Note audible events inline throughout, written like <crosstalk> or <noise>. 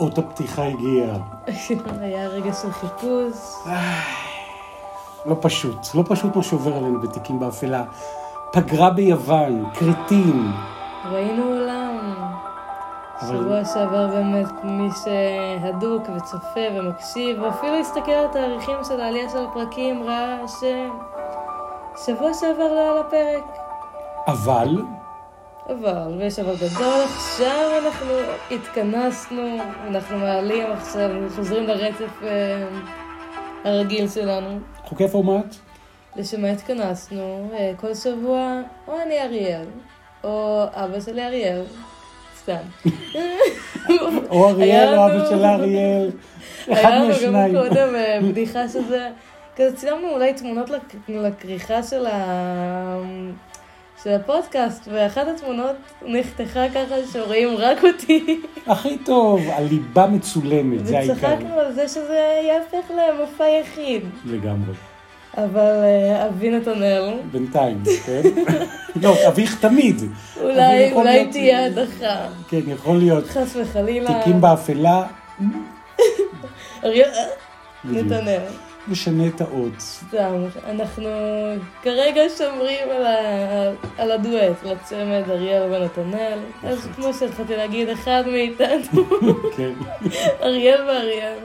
אות הפתיחה הגיע. <laughs> היה רגע של חיפוש. לא פשוט, לא פשוט מה שעובר עלינו בתיקים באפלה. פגרה ביוון, כרתים. ראינו עולם. אבל- שבוע שעבר באמת מי שהדוק וצופה ומקשיב, ואפילו הסתכל על התאריכים של העלייה של הפרקים, ראה ששבוע שעבר לא היה לפרק. אבל, אבל, ויש אבל גדול, עכשיו אנחנו התכנסנו, אנחנו מעלים עכשיו, חוזרים לרצף אה, הרגיל שלנו. חוקי פורמט, לשם מה התכנסנו? אה, כל שבוע, או אני אריאל, או אבא שלי אריאל, סתם. <laughs> או אריאל או אבא של אריאל, <laughs> אחד היה לנו גם מהשניים. קודם אה, <laughs> בדיחה שזה, כזה צילמנו אולי תמונות לכריכה של ה... של הפודקאסט, ואחת התמונות נחתכה ככה שרואים רק אותי, הכי טוב, הליבה מצולמת, זה העיקר. וצחקנו על זה שזה יהפך למופע יחיד. לגמרי. אבל אה, אבי נתנאל, בינתיים, כן? <laughs> לא, אביך תמיד. אולי, אולי תהיה הדחה. כן, יכול להיות. חס וחלילה. תיקים באפלה. נתנאל. משנה את האות. סתם, אנחנו כרגע שומרים על, ה... על הדואט, לצמד אריאל ונתנאל. אז בהחלט. כמו שהתחלתי להגיד, אחד מאיתנו, <laughs> כן. אריאל ואריאל,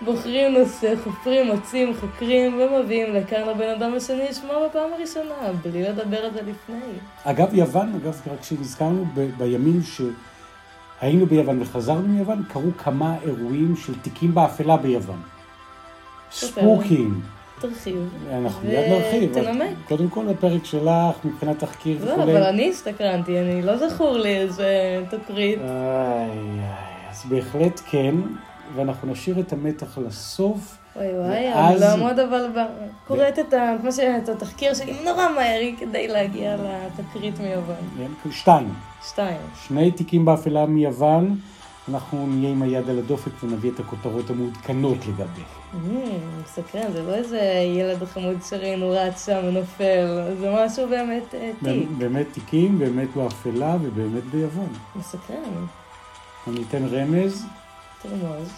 בוחרים נושא, חופרים, מוצאים, חוקרים, ומביאים לכאן לבן אדם השני לשמוע בפעם הראשונה, בלי לדבר על זה לפני. אגב, יוון, אגב, רק שנזכרנו, ב- בימים שהיינו ביוון וחזרנו מיוון, קרו כמה אירועים של תיקים באפלה ביוון. ספוקים. תרחיב. אנחנו מיד נרחיב. תנמק. קודם כל, הפרק שלך, מבחינת תחקיר לא, וכולי. אבל אני הסתקרנתי, אני לא זכור לי איזה תקרית. איי, איי, אז בהחלט כן, ואנחנו נשאיר את המתח לסוף. וואי וואי, אני לא אעמוד אבל ב... קוראת את ה... כמו ש... את התחקיר שלי נורא מהר כדי להגיע לתקרית מיוון. שתיים, שתיים. שני תיקים באפלה מיוון, אנחנו נהיה עם היד על הדופק ונביא את הכותרות המעודכנות לגבי. אמ, מסקרן, זה לא איזה ילד חמוד שראינו רץ שם ונופל, זה משהו באמת אה, תיק. באמת תיקים, באמת באפלה ובאמת ביוון. מסקרן, אני אתן רמז, תרמוז.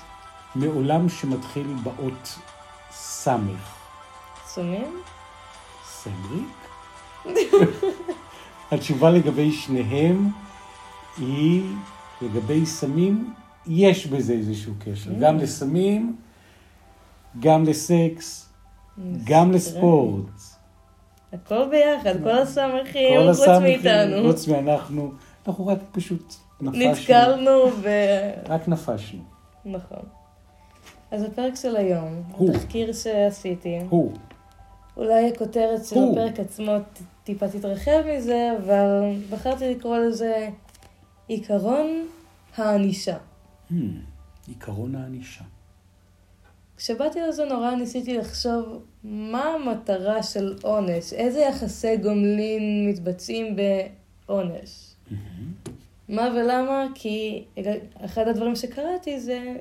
מעולם שמתחיל באות סמך. שומעים? סמריק? <laughs> התשובה לגבי שניהם היא, לגבי סמים, יש בזה איזשהו קשר. Mm. גם לסמים, גם לסקס, גם לספורט. הכל ביחד, כל הסמכים, כל חוץ הסמכים, מאיתנו. חוץ מאנחנו, אנחנו רק פשוט נפשנו. נתקלנו ו... רק נפשנו. נכון. אז הפרק של היום. התחקיר שעשיתי, הוא, אולי הכותרת של. הפרק עצמו טיפה תתרחב מזה, אבל בחרתי לקרוא לזה עיקרון הענישה. hmm, עיקרון הענישה. כשבאתי לזה נורא ניסיתי לחשוב מה המטרה של עונש, איזה יחסי גומלין מתבצעים בעונש. מה ולמה? כי אחד הדברים שקראתי זה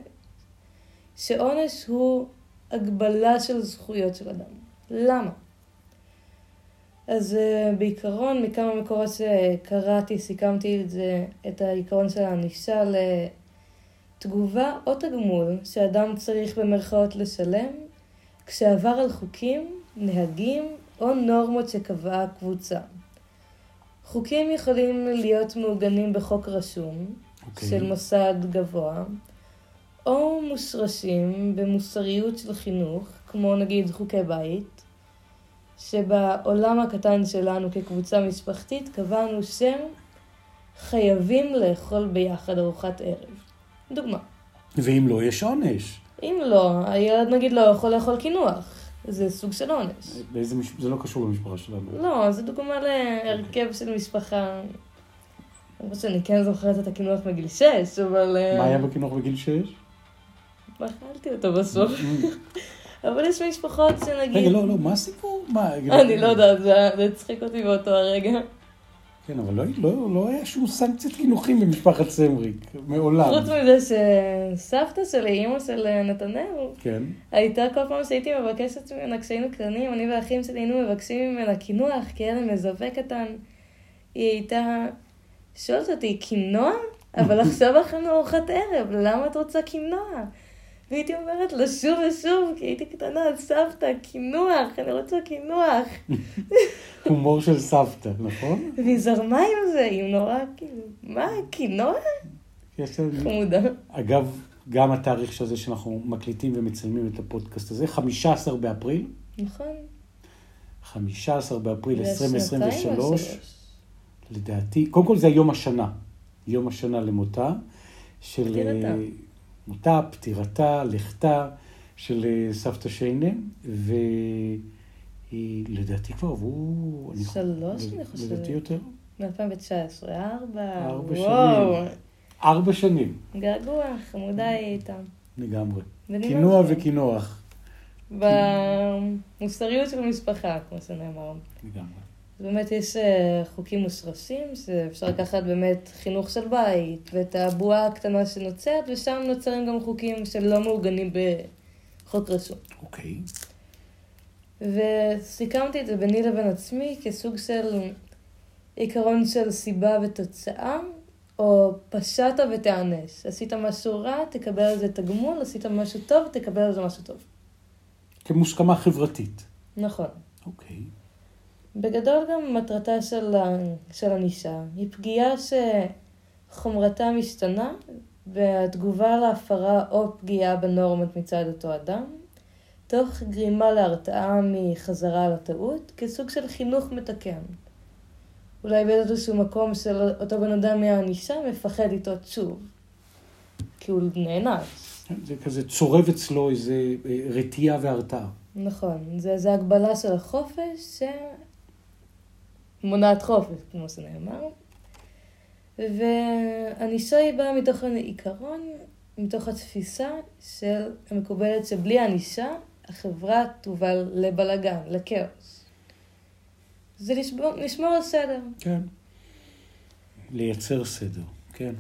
שעונש הוא הגבלה של זכויות של אדם. למה? אז uh, בעיקרון, מכמה מקורות שקראתי, סיכמתי את זה, את העיקרון של הענישה לתגובה או תגמול שאדם צריך במרכאות לשלם כשעבר על חוקים, נהגים או נורמות שקבעה הקבוצה. חוקים יכולים להיות מעוגנים בחוק רשום, אוקיי. של מוסד גבוה, או מושרשים במוסריות של חינוך, כמו נגיד חוקי בית, שבעולם הקטן שלנו כקבוצה משפחתית קבענו שם חייבים לאכול ביחד ארוחת ערב. דוגמה. ואם לא, יש עונש. אם לא, הילד נגיד לא יכול לאכול קינוח. זה סוג של עונש. באיזה מש... זה לא קשור למשפחה שלנו. לא, זו דוגמה להרכב של משפחה. למרות שאני כן זוכרת את הקינוח מגיל 6, אבל... אה, מה היה בחינוך בגיל 6? אכלתי אותו בסוף. אבל יש משפחות שנגיד... רגע, לא, לא, מה הסיפור? מה? אני לא יודעת, זה הצחיק אותי באותו הרגע. כן, אבל לא, לא, לא היה שום סנקציות חינוכים במשפחת סמריק, מעולם. חוץ מזה שסבתא שלי, אימא של נתנאל, כן. הייתה כל פעם שהייתי מבקשת ממנה, כשהיינו קטנים, אני והאחים שלי היינו מבקשים ממנה קינוח, כי היה לה מזווה קטן. היא הייתה שואלת אותי, קינוע? אבל עכשיו אכלנו ארוחת ערב, למה את רוצה קינוח? והייתי אומרת לה שוב ושוב, כי הייתי קטנה, סבתא, קינוח, אני רוצה קינוח. <laughs> הומור של סבתא, נכון? והיא זרמה עם זה, היא נורא כאילו, מה, קינוח? חמודה. אגב, גם התאריך של זה שאנחנו מקליטים ומצלמים את הפודקאסט הזה, 15 באפריל, נכון. 15 באפריל זה שנתיים או 2023, שלוש? לדעתי, קודם כל זה היום השנה, יום השנה למותה, של מותה, פטירתה, לכתה של אה, סבתא שיינה, ולדעתי כבר עברו... שלוש, אני חושבת. לדעתי יותר. מ-2019, ארבע, ארבע וואו, שנים. ארבע שנים, געגוע, חמודה היא הייתה. לגמרי. קינוע. וקינוח. במוסריות של המשפחה, כמו שנאמר. לגמרי. באמת יש אה, חוקים מושרשים, שאפשר לקחת באמת חינוך של בית, ואת הבועה הקטנה שנוצרת, ושם נוצרים גם חוקים שלא מעוגנים בחוק רשום. אוקיי. וסיכמתי את זה ביני לבין עצמי כסוג של עיקרון של סיבה ותוצאה, או פשעת ותיענש. עשית משהו רע, תקבל על זה תגמול, עשית משהו טוב, תקבל על זה משהו טוב. כמוסכמה חברתית. נכון. אוקיי. בגדול גם מטרתה של, של ענישה היא פגיעה שחומרתה משתנה והתגובה להפרה או פגיעה בנורמות מצד אותו אדם, תוך גרימה להרתעה מחזרה על הטעות, כסוג של חינוך מתקן. אולי באיזשהו מקום של אותו בן אדם מהענישה מפחד לטעות שוב, כי הוא נענש. זה כזה צורב אצלו איזה אה, רתיעה והרתעה. נכון, זה, זה הגבלה של החופש שמונעת חופש, כמו שנאמר. וענישה היא באה מתוך העיקרון, מתוך התפיסה של המקובלת שבלי ענישה החברה תובל לבלגן, לכאוס. זה לשמור, לשמור על סדר. כן. לייצר סדר, כן.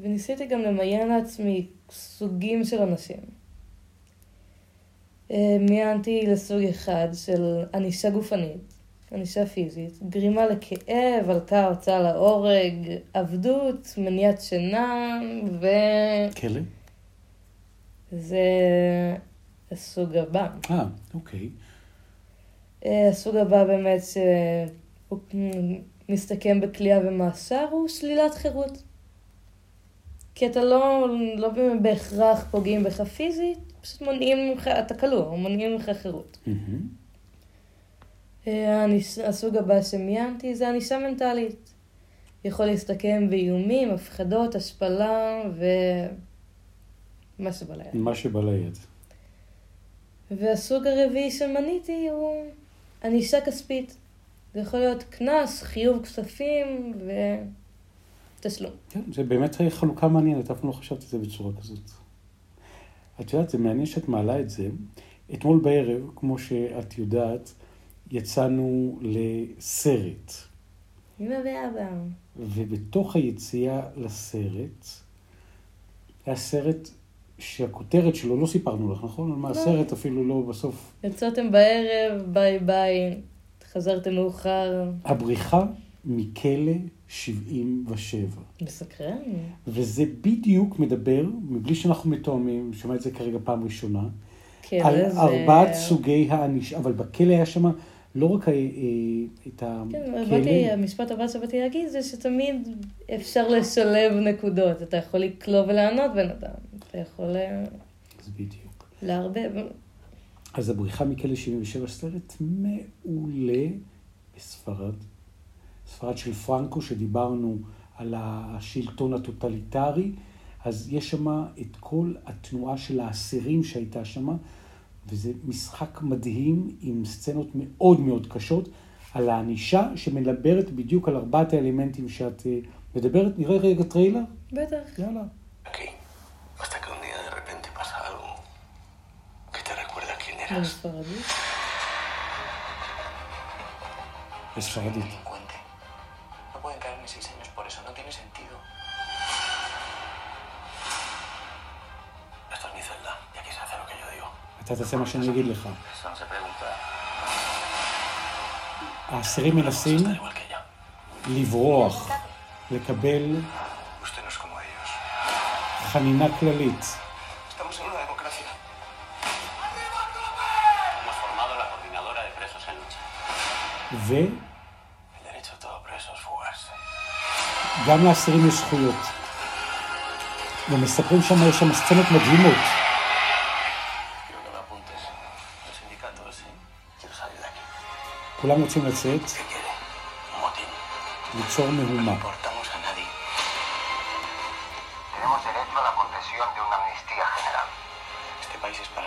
וניסיתי גם למיין לעצמי סוגים של אנשים. אה, מיינתי לסוג אחד של ענישה גופנית, ענישה פיזית, גרימה לכאב, הלקאה הרצאה להורג, עבדות, מניעת שינה, כלא? וזה הסוג הבא. אה, אוקיי. אה, הסוג הבא באמת שהוא מסתכם בכליאה ומאסר הוא שלילת חירות. כי אתה לא, לא בהכרח פוגעים בך פיזית, פשוט מונעים ממך, אתה כלוא, מונעים ממך חירות. מהמם. אה, הסוג הבא שמיינתי זה ענישה מנטלית. יכול להסתכם באיומים, הפחדות, השפלה ומה שבא ליד. מה שבא ליד. והסוג הרביעי שמניתי הוא ענישה כספית. זה יכול להיות קנס, חיוב כספים ותשלום. כן, זה באמת חלוקה מעניינת, אף פעם לא חשבתי על זה בצורה כזאת. את יודעת, זה מעניין שאת מעלה את זה. אתמול בערב, כמו שאת יודעת, יצאנו לסרט. אמא ואבא. ובתוך היציאה לסרט, היה סרט שהכותרת שלו, לא סיפרנו לך, נכון? על מה לא. הסרט אפילו לא בסוף. יצאתם בערב, ביי ביי, חזרתם מאוחר. הבריחה מכלא 77. מסקרן. וזה בדיוק מדבר, מבלי שאנחנו מתואמים, שומע את זה כרגע פעם ראשונה, כן, על זה- ארבעת סוגי הענישה, אבל בכלא היה שם לא רק אה, את כן, הכלא, באתי, המשפט הבא שבאתי להגיד זה שתמיד אפשר לשלב נקודות. אתה יכול לקלוא ולענות בן אדם. אתה יכול אה, אז בדיוק. לערבב. אז הבריחה מכלא 77 סרט מעולה בספרד. ספרד של פרנקו, שדיברנו על השלטון הטוטליטרי, אז יש שם את כל התנועה של האסירים שהייתה שם, וזה משחק מדהים עם סצנות מאוד מאוד קשות על הענישה שמדברת בדיוק על ארבעת האלמנטים שאת אה, מדברת. נראה רגע טריילר? בטח. יאללה. aquí, hasta que אתה תעשה מה שאני אגיד לך. האסירים מנסים. לברוח, לקבל חנינה כללית. ו... גם לאסירים יש זכויות. ומספרים שם, יש שם סצנות מדהימות.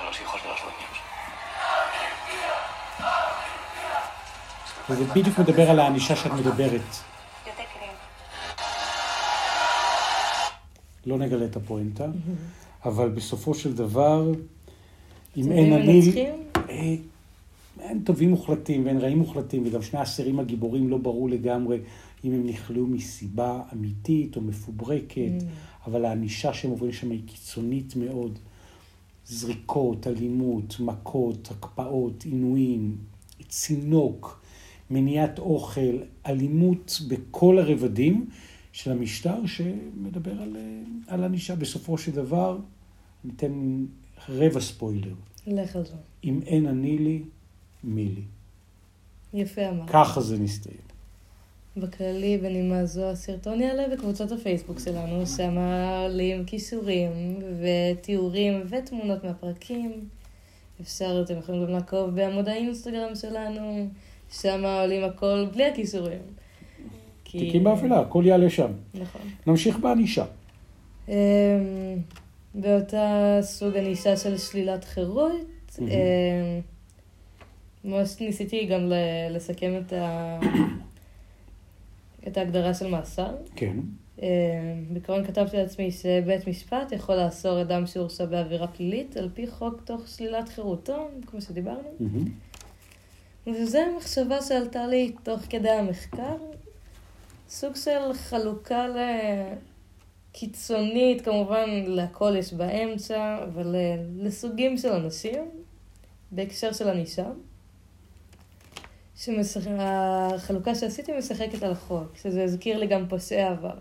Los hijos de los dueños. וזה בדיוק מדבר על הענישה שאת מדברת. לא נגלה את הפואנטה, אבל בסופו של דבר, אם אין אני... אין טובים מוחלטים ואין רעים מוחלטים, וגם שני האסירים הגיבורים לא ברור לגמרי אם הם נכלאו מסיבה אמיתית או מפוברקת, אבל הענישה שהם עוברים שם היא קיצונית מאוד. זריקות, אלימות, מכות, הקפאות, עינויים, צינוק, מניעת אוכל, אלימות בכל הרבדים של המשטר שמדבר על, אה, על ענישה. בסופו של דבר, ניתן רבע ספוילר. לך על זה. אם אין אני לי, מי לי. יפה אמרת. ככה זה מסתיים. בכללי, בנימה זו, הסרטון יעלה בקבוצות הפייסבוק שלנו, שם עולים כיסורים ותיאורים ותמונות מהפרקים. אפשר, אתם יכולים גם לעקוב בעמוד האינסטגרם שלנו, שם עולים הכל בלי הכיסורים. כי- תיקים באפלה, הכל יעלה שם. נכון. נמשיך בענישה. אמ, באותה סוג ענישה של שלילת חירות. ממש ניסיתי גם לסכם את, ה... <coughs> את ההגדרה של מאסר. כן. אמ, בעיקרון כתבתי לעצמי שבית משפט יכול לאסור אדם שהורשע בעבירה פלילית על פי חוק תוך שלילת חירותו, כמו שדיברנו. מהמם. וזו מחשבה שעלתה לי תוך כדי המחקר. סוג של חלוקה קיצונית, כמובן להכל יש באמצע, אבל לסוגים של אנשים, בהקשר של ענישה. שמשח... החלוקה שעשיתי משחקת על החוק, שזה הזכיר לי גם פושעי עבר.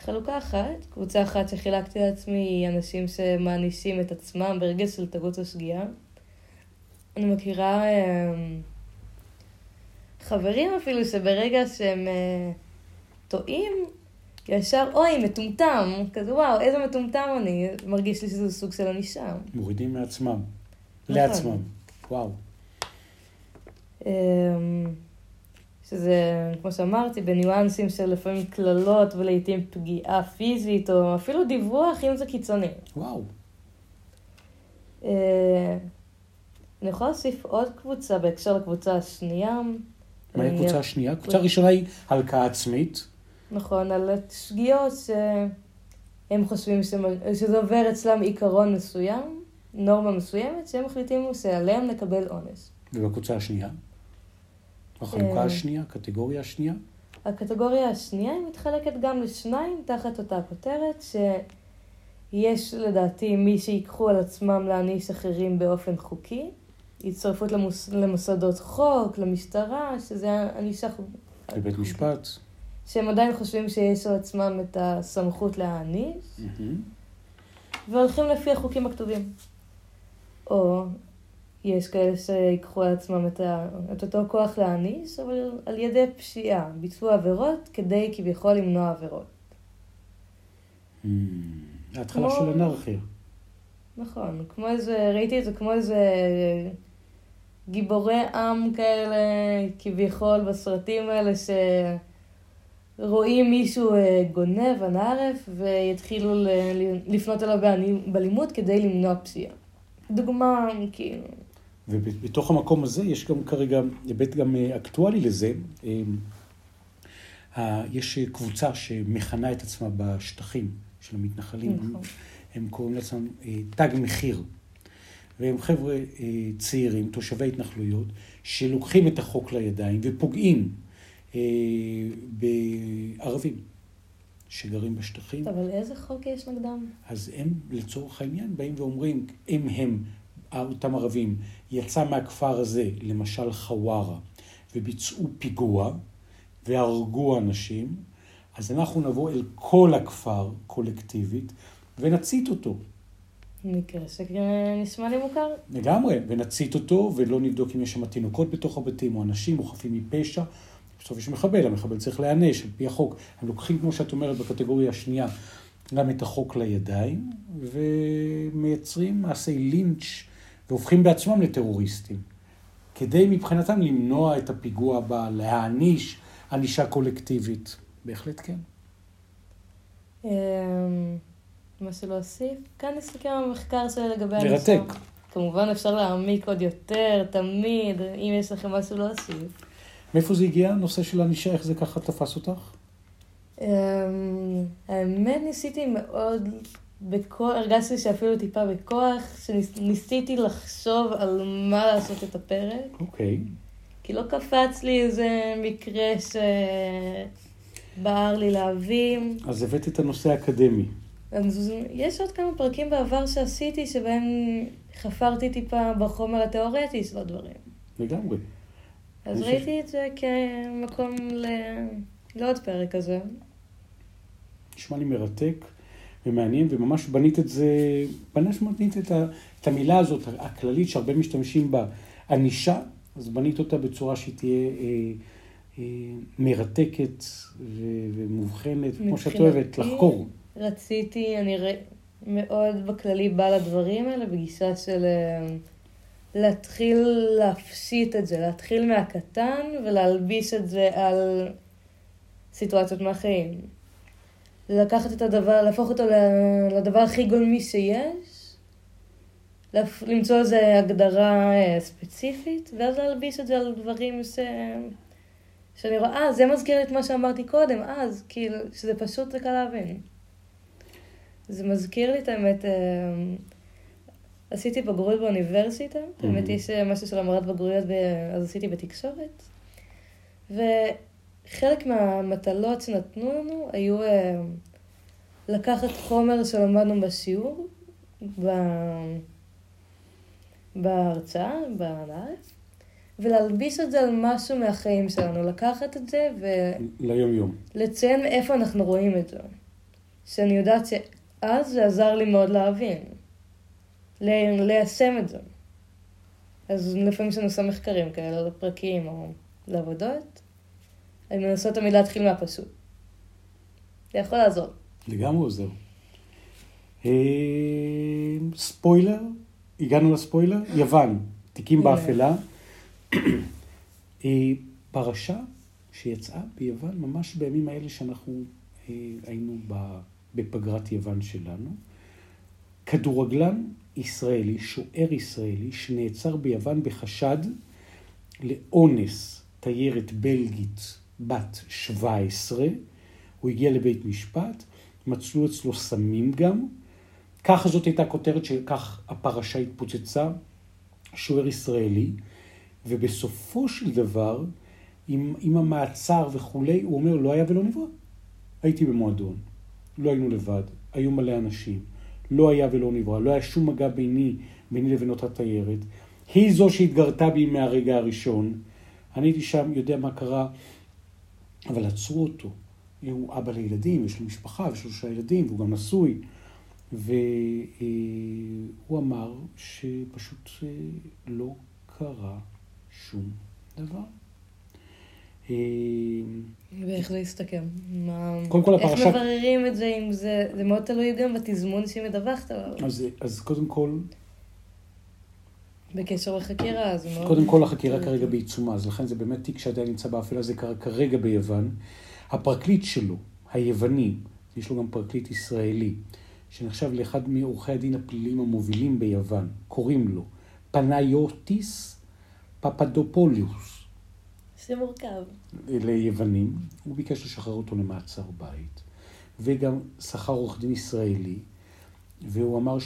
חלוקה אחת, קבוצה אחת שחילקתי לעצמי היא אנשים שמענישים את עצמם ברגע של טעות או שגיאה. אני מכירה אה, חברים אפילו שברגע שהם אה, טועים, ישר, אוי, מטומטם, כזה וואו, איזה מטומטם אני, מרגיש לי שזה סוג של ענישה. מורידים מעצמם. נכון. לעצמם. וואו. אמ, שזה, כמו שאמרתי, בניואנסים של לפעמים קללות ולעיתים פגיעה פיזית, או אפילו דיווח, אם זה קיצוני. וואו. אה, אני יכולה להוסיף עוד קבוצה בהקשר לקבוצה השנייה. מהי אני- הקבוצה השנייה? הקבוצה הראשונה היא הלקאה עצמית. נכון, על שגיאות שהם חושבים שזה עובר אצלם עיקרון מסוים, נורמה מסוימת, שהם מחליטים שעליהם לקבל עונש. ובקבוצה השנייה? החלוקה אה. השנייה, הקטגוריה השנייה? הקטגוריה השנייה היא מתחלקת גם לשניים תחת אותה כותרת, שיש לדעתי מי שיקחו על עצמם להעניש אחרים באופן חוקי, הצטרפות למוס, למוסדות חוק, למשטרה, שזה ענישה חוק... בבית משפט. שהם עדיין חושבים שיש על עצמם את הסמכות להעניש, מהמם. והולכים לפי החוקים הכתובים. או יש כאלה שיקחו על עצמם את, ה... את אותו כוח להעניש, אבל על ידי פשיעה, ביצוע עבירות, כדי כביכול למנוע עבירות. מהמם. ההתחלה כמו- של אנרכיה. נכון, כמו איזה, ראיתי את זה כמו איזה גיבורי עם כאלה, כביכול בסרטים האלה, שרואים מישהו אה, גונב, אנערף, ויתחילו לפנות אליו באלימות כדי למנוע פשיעה. דוגמה, כאילו, ובתוך המקום הזה יש גם כרגע היבט גם אה, אקטואלי לזה. אה, יש קבוצה שמכנה את עצמה בשטחים של המתנחלים. נכון. הם קוראים לעצמם אה, תג מחיר. והם חבר'ה צעירים, תושבי התנחלויות, שלוקחים את החוק לידיים ופוגעים בערבים שגרים בשטחים. אבל איזה חוק יש נגדם? אז הם לצורך העניין באים ואומרים, אם הם, אותם ערבים, יצא מהכפר הזה, למשל חווארה, וביצעו פיגוע והרגו אנשים, אז אנחנו נבוא אל כל הכפר קולקטיבית ונצית אותו. מקרה שנשמע לי מוכר. לגמרי, ונצית אותו, ולא נבדוק אם יש שם תינוקות בתוך הבתים, או אנשים, או חפים מפשע. בסוף יש מחבל, המחבל צריך להיענש על פי החוק. הם לוקחים, כמו שאת אומרת, בקטגוריה השנייה, גם את החוק לידיים, ומייצרים מעשי לינץ', והופכים בעצמם לטרוריסטים. כדי מבחינתם למנוע את הפיגוע הבא, להעניש ענישה קולקטיבית. בהחלט כן. אמ, משהו להוסיף? כאן נסתכל על המחקר שלי לגבי מרתק. הניסוח. כמובן אפשר להעמיק עוד יותר, תמיד, אם יש לכם משהו להוסיף. מאיפה זה הגיע, הנושא של ענישה, איך זה ככה תפס אותך? אמ, האמת ניסיתי מאוד, בכוח, הרגשתי שאפילו טיפה בכוח, שניסיתי לחשוב על מה לעשות את הפרק, אוקיי. כי לא קפץ לי איזה מקרה שבער לי להבין. אז הבאת את הנושא האקדמי. אז יש עוד כמה פרקים בעבר שעשיתי, שבהם חפרתי טיפה בחומר התיאורטי של הדברים. לגמרי. אז ראיתי את זה כמקום ל... לעוד פרק כזה. נשמע לי מרתק ומעניין, וממש בנית את זה, ממש בנית את, ה, את המילה הזאת, הכללית, שהרבה משתמשים בה, ענישה, אז בנית אותה בצורה שהיא תהיה אה, אה, מרתקת ו- ומובחנת, כמו שאת אוהבת, לחקור. רציתי, אני ר... מאוד בכללי באה לדברים האלה, בגישה של אה, להתחיל להפשיט את זה, להתחיל מהקטן ולהלביש את זה על סיטואציות מהחיים. לקחת את הדבר, להפוך אותו לדבר הכי גולמי שיש, למצוא איזו הגדרה אה, ספציפית, ואז להלביש את זה על דברים ש... שאני רואה, אה, זה מזכיר לי את מה שאמרתי קודם, אז, כאילו, שזה פשוט זה קל להבין. זה מזכיר לי את האמת, אה, עשיתי בגרויות באוניברסיטה, האמת יש אה, משהו של המרת בגרויות, ב- אז עשיתי בתקשורת, וחלק מהמטלות שנתנו לנו היו אה, לקחת חומר שלמדנו בשיעור, ב- בהרצאה, בארץ, ולהלביש את זה על משהו מהחיים שלנו, לקחת את זה ו... ליום-יום. לציין איפה אנחנו רואים את זה. שאני יודעת שאז זה עזר לי מאוד להבין. ל- ליישם את זה. אז לפעמים כשאני עושה מחקרים כאלה לפרקים או לעבודות, אני מנסה תמיד להתחיל מהפשוט. זה יכול לעזור. לגמרי עוזר. אה, ספוילר, הגענו לספוילר, יוון, תיקים. באפלה. אה, פרשה שיצאה ביוון ממש בימים האלה שאנחנו אה, היינו בפגרת יוון שלנו. כדורגלן ישראלי, שוער ישראלי, שנעצר ביוון בחשד לאונס תיירת בלגית בת 17. הוא הגיע לבית משפט, מצאו אצלו סמים גם. ככה זאת הייתה כותרת שכך הפרשה התפוצצה, שוער ישראלי, ובסופו של דבר, עם, עם המעצר וכולי, הוא אומר, לא היה ולא נברא. הייתי במועדון, לא היינו לבד, היו מלא אנשים, לא היה ולא נברא, לא היה שום מגע ביני, ביני לבין אותה תיירת. היא זו שהתגרתה בי מהרגע הראשון. אני הייתי שם, יודע מה קרה, אבל עצרו אותו. הוא אבא לילדים, יש לו משפחה, יש לו שלושה ילדים, והוא גם נשוי. והוא אמר שפשוט אה, לא קרה שום דבר. אה, ואיך זה יסתכם? מה... קודם כל, איך הפרשה- מבררים את זה אם זה... זה מאוד תלוי גם בתזמון שהיא מדווחת עליו. אז, אז קודם כל, בקשר לחקירה, זה מאוד... קודם כל החקירה. כרגע בעיצומה, אז לכן זה באמת תיק שעדיין נמצא באפלה, זה קרה כרגע ביוון. הפרקליט שלו, היווני, יש לו גם פרקליט ישראלי, שנחשב לאחד מעורכי הדין הפליליים המובילים ביוון, קוראים לו פנאיוטיס פפדופוליוס. זה מורכב. ליוונים, הוא ביקש לשחרר אותו למעצר בית, וגם שכר עורך דין ישראלי, והוא אמר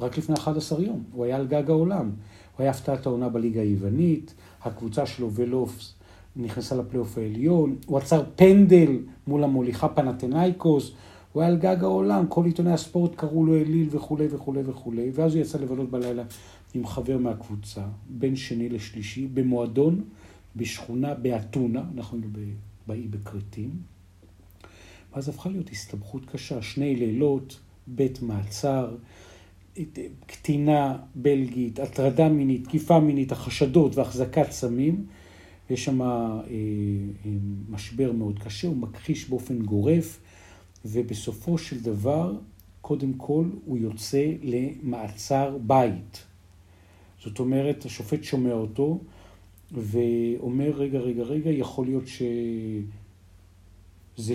שרק לפני 11 יום, הוא היה על גג העולם. הוא היה הפתעת העונה בליגה היוונית, הקבוצה שלו ולופס נכנסה לפלייאוף העליון, הוא עצר פנדל מול המוליכה פנתנאיקוס, הוא היה על גג העולם, כל עיתוני הספורט קראו לו אליל וכולי וכולי וכולי, ואז הוא יצא לבלות בלילה עם חבר מהקבוצה, בין שני לשלישי, במועדון, בשכונה באתונה, אנחנו ב- באי בכרתים, ואז הפכה להיות הסתבכות קשה, שני לילות, בית מעצר, קטינה בלגית, הטרדה מינית, תקיפה מינית, החשדות והחזקת סמים. יש שם אה, אה, משבר מאוד קשה, הוא מכחיש באופן גורף, ובסופו של דבר, קודם כל, הוא יוצא למעצר בית. זאת אומרת, השופט שומע אותו ואומר, רגע, רגע, רגע, יכול להיות שזה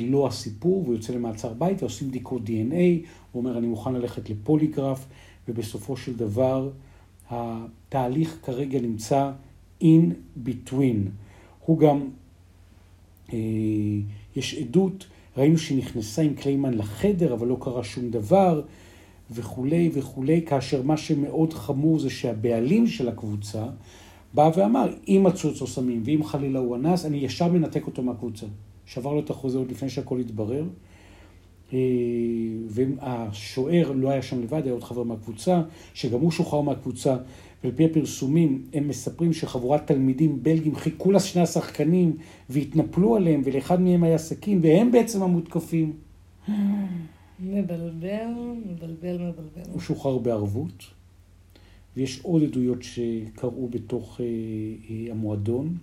לא הסיפור, והוא יוצא למעצר בית ועושים בדיקות DNA, הוא אומר, אני מוכן ללכת לפוליגרף, ובסופו של דבר, התהליך כרגע נמצא in between. הוא גם, אה, יש עדות, ראינו שהיא נכנסה עם קליימן לחדר, אבל לא קרה שום דבר, וכולי וכולי, כאשר מה שמאוד חמור זה שהבעלים של הקבוצה בא ואמר, אם מצאו אצלו סמים ואם חלילה הוא אנס, אני ישר מנתק אותו מהקבוצה. שבר לו את החוזה עוד לפני שהכל התברר. אה, והשוער לא היה שם לבד, היה עוד חבר מהקבוצה, שגם הוא שוחרר מהקבוצה, ועל פי הפרסומים הם מספרים שחבורת תלמידים בלגים חיכו לשני השחקנים והתנפלו עליהם, ולאחד מהם היה סכין, והם בעצם המותקפים. מבלבל, מבלבל, מבלבל. הוא שוחרר בערבות, ויש עוד עדויות שקרו בתוך אה, אה, המועדון.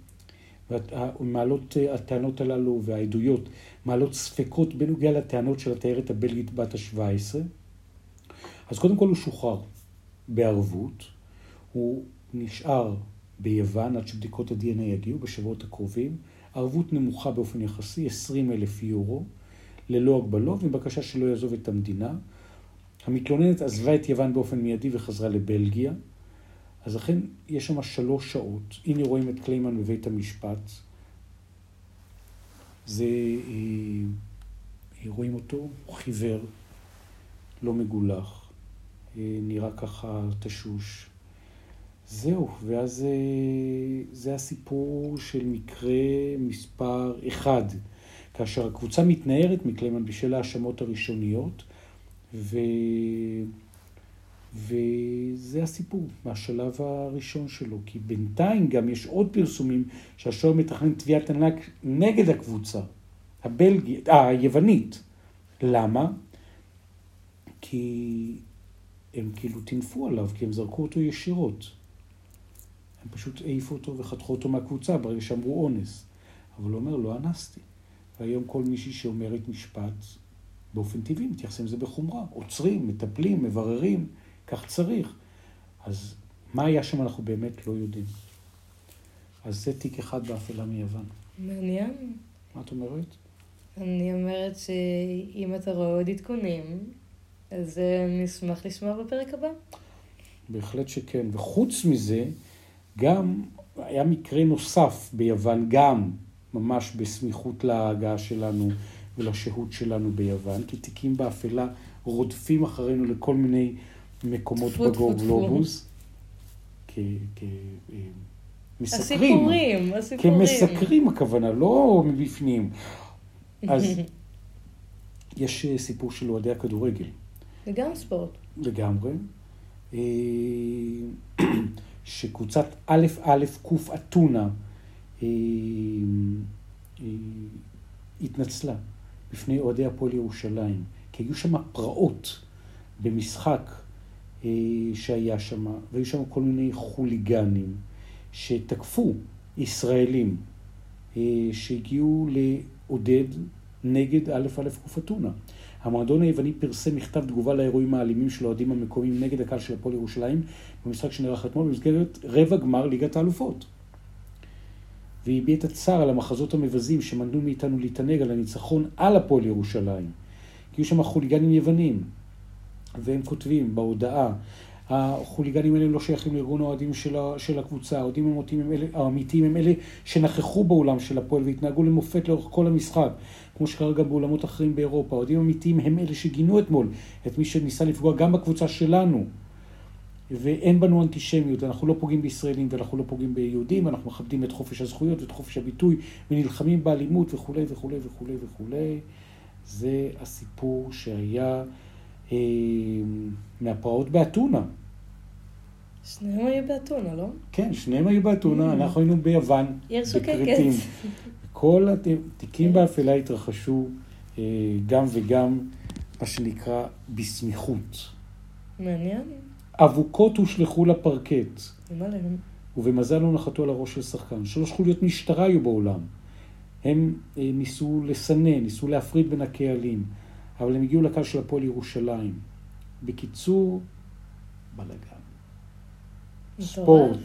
ומעלות אה, הטענות הללו והעדויות מעלות ספקות בנוגע לטענות של התיירת הבלגית בת ה-17. אז קודם כל הוא שוחרר בערבות, הוא נשאר ביוון עד שבדיקות ה-DNA יגיעו בשבועות הקרובים, ערבות נמוכה באופן יחסי, 20 אלף יורו, ללא הגבלות, ובקשה שלא יעזוב את המדינה. המתלוננת עזבה את יוון באופן מיידי וחזרה לבלגיה. אז לכן יש שם שלוש שעות. הנה רואים את קליימן בבית המשפט. זה, אה, רואים אותו, הוא חיוור, לא מגולח, אה, נראה ככה תשוש. זהו, ואז אה, זה הסיפור של מקרה מספר אחד, כאשר הקבוצה מתנערת מקליימן בשל ההאשמות הראשוניות, ו... וזה הסיפור מהשלב הראשון שלו, כי בינתיים גם יש עוד פרסומים שהשוער מתכנן תביעת ענק נגד הקבוצה, הבלגית, אה, היוונית. למה? כי הם כאילו טינפו עליו, כי הם זרקו אותו ישירות. הם פשוט העיפו אותו וחתכו אותו מהקבוצה ברגע שאמרו אונס. אבל הוא אומר, לא אנסתי. והיום כל מישהי שאומרת משפט, באופן טבעי מתייחסים לזה בחומרה. עוצרים, מטפלים, מבררים. כך צריך. אז מה היה שם אנחנו באמת לא יודעים. אז זה תיק אחד באפלה מיוון. מעניין. מה את אומרת? אני אומרת שאם אתה רואה עוד עדכונים, אז אה, נשמח לשמוע בפרק הבא. בהחלט שכן. וחוץ מזה, גם היה מקרה נוסף ביוון, גם ממש בסמיכות להגעה שלנו ולשהות שלנו ביוון, כי תיקים באפלה רודפים אחרינו לכל מיני מקומות בגלובוס. כמסקרים. הסיפורים, הסיפורים. כמסקרים הכוונה, לא מבפנים. אז <laughs> יש אה, סיפור של אוהדי הכדורגל. וגם ספורט. לגמרי. אה, <clears throat> שקבוצת א' א' ק' אתונה אה, התנצלה בפני אוהדי הפועל ירושלים, כי היו שם פרעות במשחק אה, שהיה שם, והיו שם כל מיני חוליגנים שתקפו ישראלים אה, שהגיעו לעודד נגד א' א' ק' אתונה. המועדון היווני פרסם מכתב תגובה לאירועים האלימים של אוהדים המקומיים נגד הקהל של הפועל ירושלים במשחק שנערך אתמול במסגרת רבע גמר ליגת האלופות. והביע את הצער על המחזות המבזים שמנעו מאיתנו להתענג על הניצחון על הפועל ירושלים. כי היו שם חוליגנים יוונים, והם כותבים בהודעה, החוליגנים האלה לא שייכים לארגון האוהדים של, של הקבוצה, האוהדים האמיתיים הם אלה שנכחו באולם של הפועל והתנהגו למופת לאורך כל המשחק, כמו שקרה גם באולמות אחרים באירופה. האוהדים האמיתיים הם אלה שגינו אתמול את מי שניסה לפגוע גם בקבוצה שלנו. ואין בנו אנטישמיות, אנחנו לא פוגעים בישראלים ואנחנו לא פוגעים ביהודים, אנחנו מכבדים את חופש הזכויות ואת חופש הביטוי ונלחמים באלימות וכולי וכולי וכולי וכולי. זה הסיפור שהיה מהפרעות באתונה. שניהם היו באתונה, לא? כן, שניהם היו באתונה, mm. אנחנו היינו ביוון, שוקקת. כל התיקים באפלה התרחשו אה, גם וגם, מה שנקרא, בסמיכות. מעניין. אבוקות הושלכו לפרקט. ובמזל לא נחתו על הראש של שחקן. שלוש חוליות משטרה היו בעולם. הם אה, ניסו לסנן, ניסו להפריד בין הקהלים, אבל הם הגיעו לקהל של הפועל ירושלים. בקיצור, בלאגן. ספורט.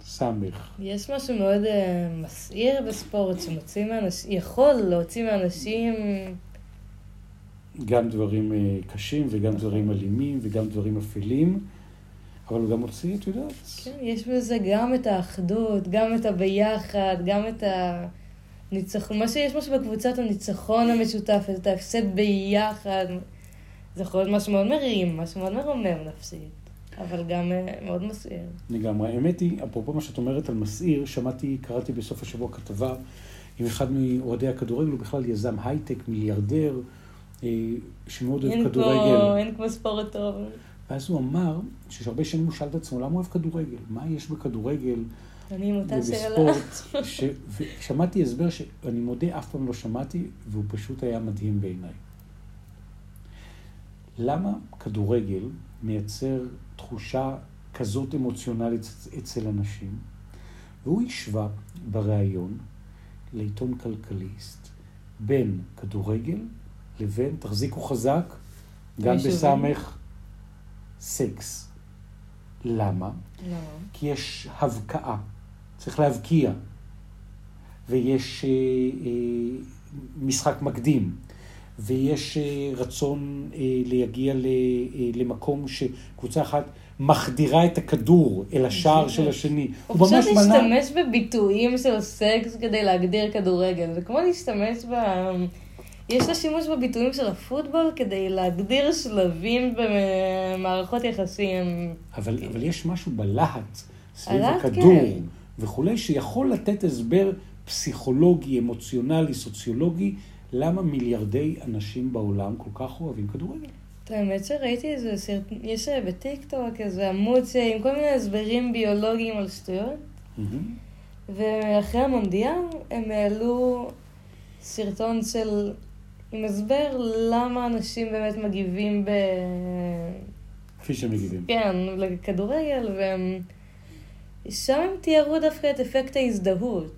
סמך. יש משהו מאוד אה, מסעיר בספורט, שמוציא מאנשים, יכול להוציא מאנשים... גם דברים אה, קשים וגם דברים אלימים וגם דברים אפלים, אבל הוא גם מוציא, את יודעת, כן, יש בזה גם את האחדות, גם את הביחד, גם את הניצחון. מה שיש משהו בקבוצת הניצחון המשותף, את ההפסד ביחד. זה יכול להיות משהו מאוד מרים, משהו מאוד מרומם נפשית, אבל גם אה, מאוד מסעיר. לגמרי. האמת היא, אפרופו מה שאת אומרת על מסעיר, שמעתי, קראתי בסוף השבוע כתבה עם אחד מאוהדי הכדורגל, הוא בכלל יזם הייטק, מיליארדר, אה, שמאוד אוהב אין כמו, כדורגל. אין כמו ספורט טוב. ואז הוא אמר שהרבה שנים הוא שאל את עצמו, למה הוא אוהב כדורגל? מה יש בכדורגל אני עם אותה שאלה. ש... ושמעתי הסבר שאני מודה, אף פעם לא שמעתי, והוא פשוט היה מדהים בעיניי. למה כדורגל מייצר תחושה כזאת אמוציונלית אצ- אצל אנשים? והוא השווה בריאיון לעיתון כלכליסט בין כדורגל לבין, תחזיקו חזק, גם. בסמך, סקס. למה? לא. כי יש הבקעה, צריך להבקיע, ויש אה, אה, משחק מקדים, ויש אה, רצון אה, להגיע ל, אה, למקום שקבוצה אחת מחדירה את הכדור אל השער של השני. הוא פשוט להשתמש בביטויים של סקס כדי להגדיר כדורגל. זה כמו להשתמש ב... יש לה שימוש בביטויים של הפוטבול כדי להגדיר שלבים במערכות יחסים. אבל, אבל יש משהו בלהט סביב הכדור כן. וכולי, שיכול לתת הסבר פסיכולוגי, אמוציונלי, סוציולוגי, למה מיליארדי אנשים בעולם כל כך אוהבים כדורגל. האמת שראיתי איזה סרט... יש אה, בטיקטוק איזה עמוד ש- עם כל מיני הסברים ביולוגיים על שטויות. ואחרי המונדיאל הם העלו סרטון של... עם הסבר למה אנשים באמת מגיבים ב... כפי שהם מגיבים. כן, לכדורגל, והם... שם הם תיארו דווקא את אפקט ההזדהות.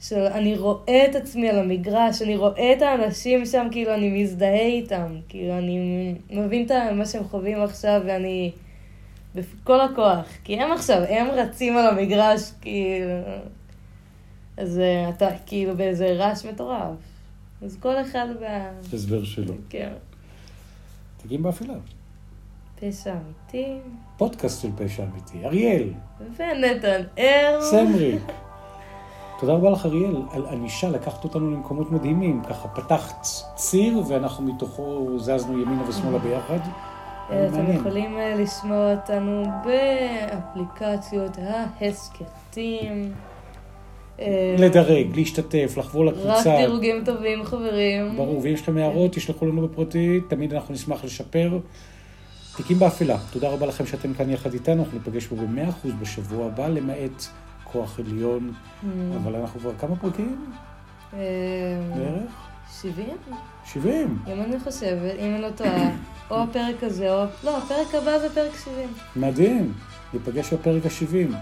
של אני רואה את עצמי על המגרש, אני רואה את האנשים שם, כאילו אני מזדהה איתם. כאילו אני מבין את מה שהם חווים עכשיו, ואני... בכל הכוח. כי הם עכשיו, הם רצים על המגרש, כאילו... אז אה, אתה כאילו באיזה רעש מטורף. אז כל אחד ב... הסבר שלו. כן. תיקים באפלה. פשע אמיתי. פודקאסט של פשע אמיתי. אריאל, ונתנאל. סמריק. תודה רבה לך, אריאל, על ענישה, לקחת אותנו למקומות מדהימים. ככה פתחת ציר, ואנחנו מתוכו זזנו ימינה ושמאלה ביחד. אה, אתם. יכולים אה, לשמוע אותנו באפליקציות ההסכתים. אה, לדרג, להשתתף, לחבור רק לקבוצה. דירוגים טובים, חברים. ברור, ואם יש לכם הערות, תשלחו לנו בפרטי, תמיד אנחנו נשמח לשפר. תיקים באפלה, תודה רבה לכם שאתם כאן יחד איתנו, אנחנו ניפגש פה במאה אחוז בשבוע הבא, למעט כוח עליון, Mm, אבל אנחנו כבר כמה פרקים אה, בערך? 70? 70. אם אני חושבת, אם אני לא טועה, או הפרק הזה, או... לא, הפרק הבא זה פרק 70. מדהים, ניפגש בפרק ה-70,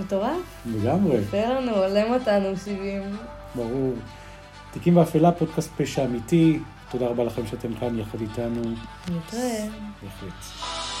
מטורף. לגמרי, יפה לנו, הולם אותנו 70. ברור. תיקים באפלה, פודקאסט פשע אמיתי, תודה רבה לכם שאתם כאן יחד איתנו, נתראה. reflete.